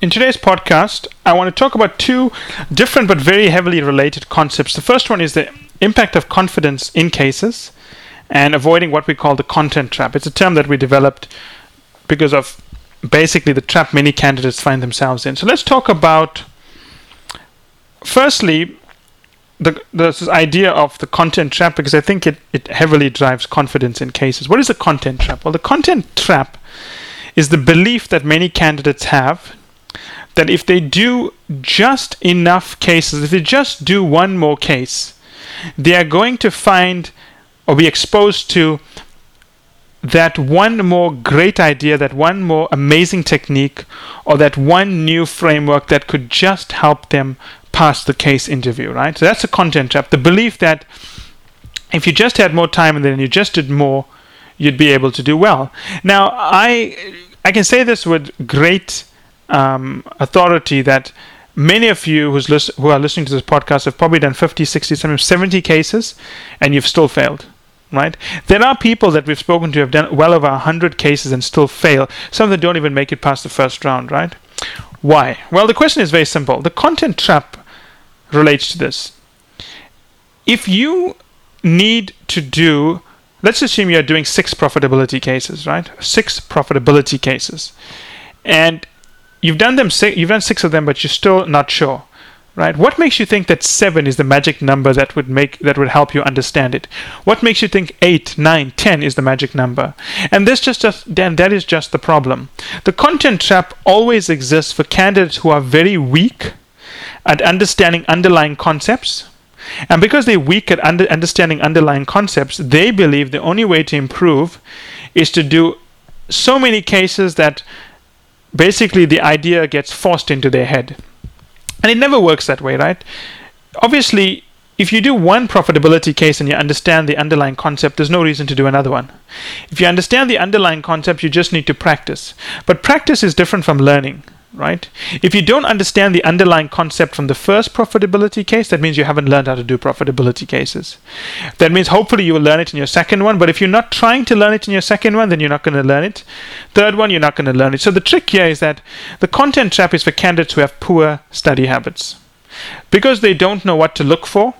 in today's podcast, I want to talk about two different but very heavily related concepts. The first one is the impact of confidence in cases and avoiding what we call the content trap. It's a term that we developed because of basically the trap many candidates find themselves in. So let's talk about firstly the, this idea of the content trap because I think it, it heavily drives confidence in cases. What is a content trap? Well, the content trap is the belief that many candidates have that if they do just enough cases, if they just do one more case, they are going to find or be exposed to that one more great idea, that one more amazing technique, or that one new framework that could just help them pass the case interview, right? So that's a content trap. The belief that if you just had more time and then you just did more, you'd be able to do well. Now, I I can say this with great um, authority that many of you who's lis- who are listening to this podcast have probably done 50, 60, sometimes 70 cases, and you've still failed. Right? There are people that we've spoken to have done well over 100 cases and still fail. Some of them don't even make it past the first round, right? Why? Well, the question is very simple. The content trap relates to this. If you need to do, let's assume you're doing six profitability cases, right? Six profitability cases. And you've done them six, you've done six of them, but you're still not sure, right? What makes you think that seven is the magic number that would make that would help you understand it? What makes you think eight, nine, ten is the magic number? And this just, then that is just the problem. The content trap always exists for candidates who are very weak at understanding underlying concepts. And because they're weak at under, understanding underlying concepts, they believe the only way to improve is to do so many cases that basically the idea gets forced into their head. And it never works that way, right? Obviously, if you do one profitability case and you understand the underlying concept, there's no reason to do another one. If you understand the underlying concept, you just need to practice. But practice is different from learning right? If you don't understand the underlying concept from the first profitability case, that means you haven't learned how to do profitability cases. That means hopefully you will learn it in your second one, but if you're not trying to learn it in your second one, then you're not going to learn it. Third one, you're not going to learn it. So the trick here is that the content trap is for candidates who have poor study habits. Because they don't know what to look for,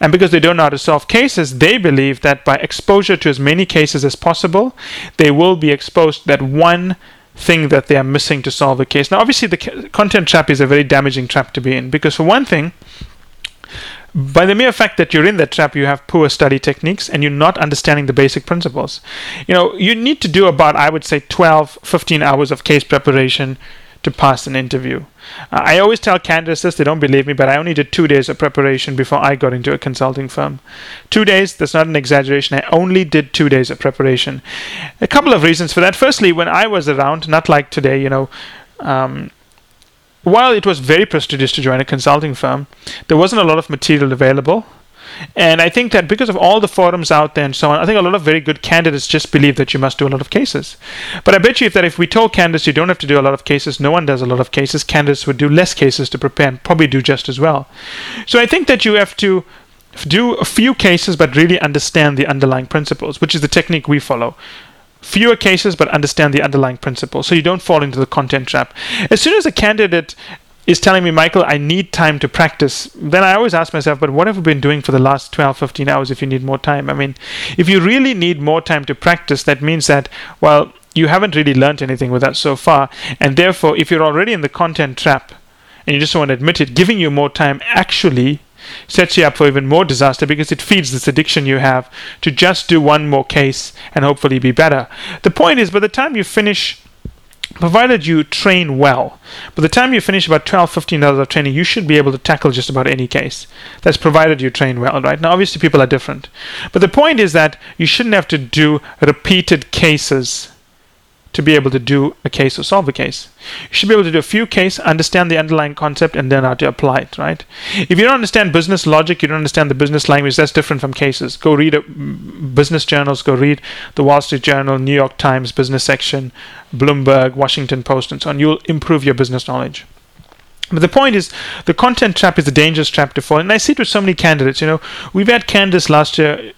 and because they don't know how to solve cases, they believe that by exposure to as many cases as possible, they will be exposed that one thing that they are missing to solve the case. Now, obviously, the content trap is a very damaging trap to be in because, for one thing, by the mere fact that you're in that trap, you have poor study techniques and you're not understanding the basic principles. You know, you need to do about, I would say, 12, 15 hours of case preparation to pass an interview. Uh, I always tell candidates this, they don't believe me, but I only did two days of preparation before I got into a consulting firm. Two days, that's not an exaggeration. I only did two days of preparation. A couple of reasons for that. Firstly, when I was around, not like today, you know, um, while it was very prestigious to join a consulting firm, there wasn't a lot of material available. And I think that because of all the forums out there and so on, I think a lot of very good candidates just believe that you must do a lot of cases. But I bet you that if we told candidates you don't have to do a lot of cases, no one does a lot of cases, candidates would do less cases to prepare and probably do just as well. So I think that you have to do a few cases but really understand the underlying principles, which is the technique we follow fewer cases but understand the underlying principles so you don't fall into the content trap as soon as a candidate is telling me, Michael, I need time to practice, then I always ask myself, but what have you been doing for the last 12, 15 hours if you need more time? I mean, if you really need more time to practice, that means that, well, you haven't really learned anything with that so far. And therefore, if you're already in the content trap and you just want to admit it, giving you more time actually sets you up for even more disaster because it feeds this addiction you have to just do one more case and hopefully be better. The point is, by the time you finish provided you train well. By the time you finish about 12, 15 hours of training, you should be able to tackle just about any case. That's provided you train well, right? Now, obviously, people are different. But the point is that you shouldn't have to do repeated cases to be able to do a case or solve a case. You should be able to do a few cases, understand the underlying concept, and then how to apply it, right? If you don't understand business logic, you don't understand the business language, that's different from cases. Go read a, mm, business journals, go read the Wall Street Journal, New York Times business section, Bloomberg, Washington Post, and so on. You'll improve your business knowledge. But the point is, the content trap is a dangerous trap to fall. And I see it with so many candidates. You know, we've had candidates last year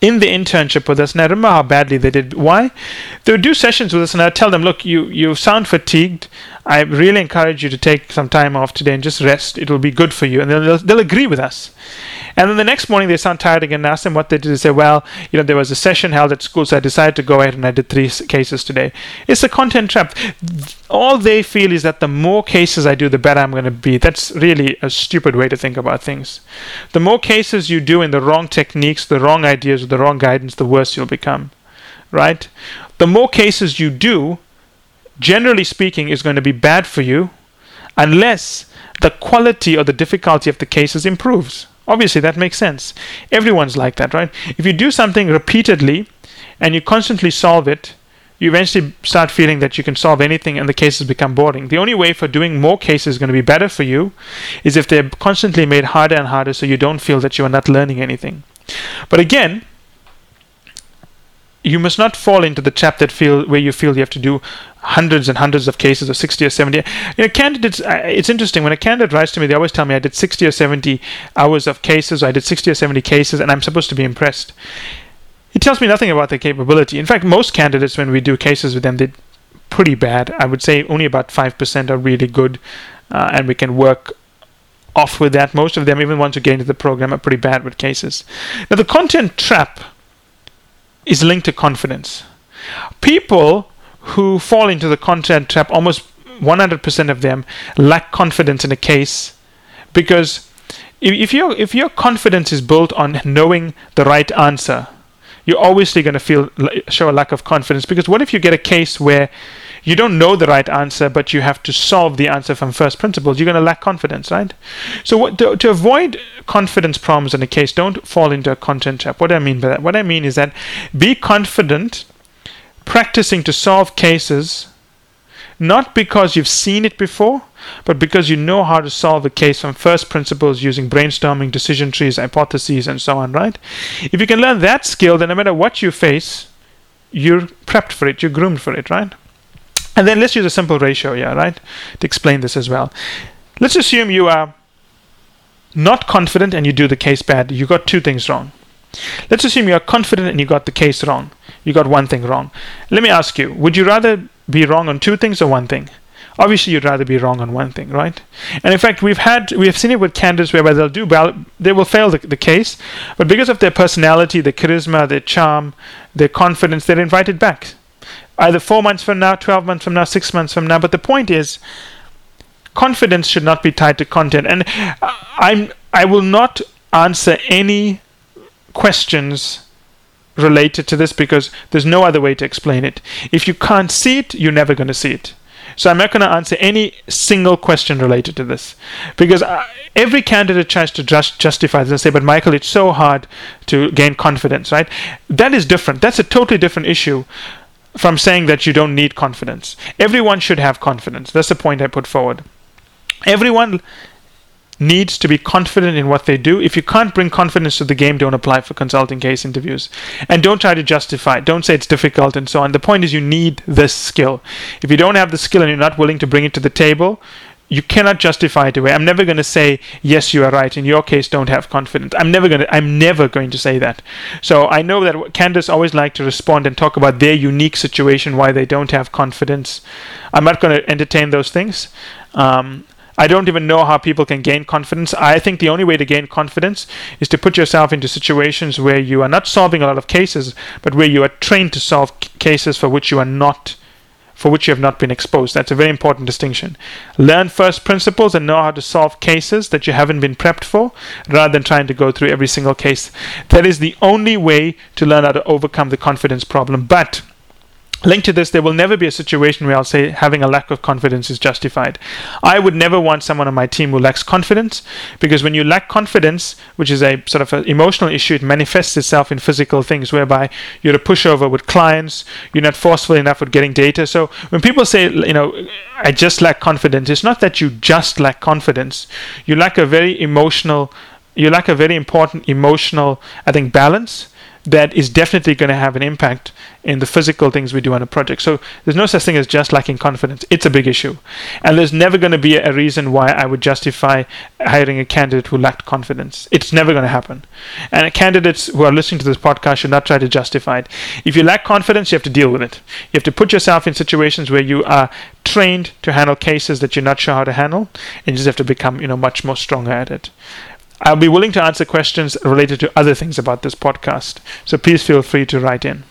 in the internship with us, and I remember how badly they did. Why? They would do sessions with us, and I'd tell them, look, you, you sound fatigued. I really encourage you to take some time off today and just rest. It will be good for you. And they'll, they'll agree with us. And then the next morning they sound tired again and ask them what they did. They say, well, you know, there was a session held at school, so I decided to go ahead and I did three cases today. It's a content trap. All they feel is that the more cases I do, the better I'm going to be. That's really a stupid way to think about things. The more cases you do in the wrong techniques, the wrong ideas, the wrong guidance, the worse you'll become. Right? The more cases you do, generally speaking, is going to be bad for you unless the quality or the difficulty of the cases improves. Obviously, that makes sense. Everyone's like that, right? If you do something repeatedly and you constantly solve it, you eventually start feeling that you can solve anything and the cases become boring. The only way for doing more cases is going to be better for you is if they're constantly made harder and harder so you don't feel that you are not learning anything. But again, you must not fall into the trap that feel where you feel you have to do hundreds and hundreds of cases or 60 or 70 you know candidates it's interesting when a candidate writes to me they always tell me i did 60 or 70 hours of cases or i did 60 or 70 cases and i'm supposed to be impressed. It tells me nothing about their capability. In fact most candidates when we do cases with them they're pretty bad. I would say only about 5% are really good uh, and we can work off with that. Most of them even once you get into the program are pretty bad with cases. Now the content trap is linked to confidence. People who fall into the content trap, almost 100% of them lack confidence in a case because if your if your confidence is built on knowing the right answer, you're obviously going to feel show a lack of confidence because what if you get a case where you don't know the right answer, but you have to solve the answer from first principles, you're going to lack confidence, right? So, what, to, to avoid confidence problems in a case, don't fall into a content trap. What do I mean by that? What I mean is that be confident practicing to solve cases not because you've seen it before, but because you know how to solve a case from first principles using brainstorming, decision trees, hypotheses, and so on, right? If you can learn that skill, then no matter what you face, you're prepped for it, you're groomed for it, right? And then let's use a simple ratio here, right, to explain this as well. Let's assume you are not confident and you do the case bad. You got two things wrong. Let's assume you are confident and you got the case wrong. You got one thing wrong. Let me ask you, would you rather be wrong on two things or one thing? Obviously, you'd rather be wrong on one thing, right? And in fact, we've had we have seen it with candidates whereby they'll do well, they will fail the, the case, but because of their personality, their charisma, their charm, their confidence, they're invited back either four months from now, 12 months from now, six months from now. But the point is, confidence should not be tied to content. And uh, I'm, I will not answer any questions related to this because there's no other way to explain it. If you can't see it, you're never going to see it. So I'm not going to answer any single question related to this because uh, every candidate tries to just justify this and say, "But Michael, it's so hard to gain confidence." Right? That is different. That's a totally different issue from saying that you don't need confidence. Everyone should have confidence. That's the point I put forward. Everyone needs to be confident in what they do. If you can't bring confidence to the game, don't apply for consulting case interviews. And don't try to justify it. Don't say it's difficult and so on. The point is, you need this skill. If you don't have the skill and you're not willing to bring it to the table, you cannot justify it away. I'm never going to say yes, you are right. In your case, don't have confidence. I'm never going to. I'm never going to say that. So I know that candidates always like to respond and talk about their unique situation, why they don't have confidence. I'm not going to entertain those things. Um, I don't even know how people can gain confidence. I think the only way to gain confidence is to put yourself into situations where you are not solving a lot of cases, but where you are trained to solve cases for which you are not for which you have not been exposed. That's a very important distinction. Learn first principles and know how to solve cases that you haven't been prepped for rather than trying to go through every single case. That is the only way to learn how to overcome the confidence problem. But Linked to this, there will never be a situation where I'll say having a lack of confidence is justified. I would never want someone on my team who lacks confidence because when you lack confidence, which is a sort of an emotional issue, it manifests itself in physical things whereby you're a pushover with clients, you're not forceful enough with getting data. So when people say, you know, I just lack confidence, it's not that you just lack confidence, you lack a very emotional, you lack a very important emotional, I think, balance that is definitely going to have an impact in the physical things we do on a project. So there's no such thing as just lacking confidence. It's a big issue. And there's never going to be a reason why I would justify hiring a candidate who lacked confidence. It's never going to happen. And candidates who are listening to this podcast should not try to justify it. If you lack confidence, you have to deal with it. You have to put yourself in situations where you are trained to handle cases that you're not sure how to handle, and you just have to become, you know, much more stronger at it. I'll be willing to answer questions related to other things about this podcast. So please feel free to write in.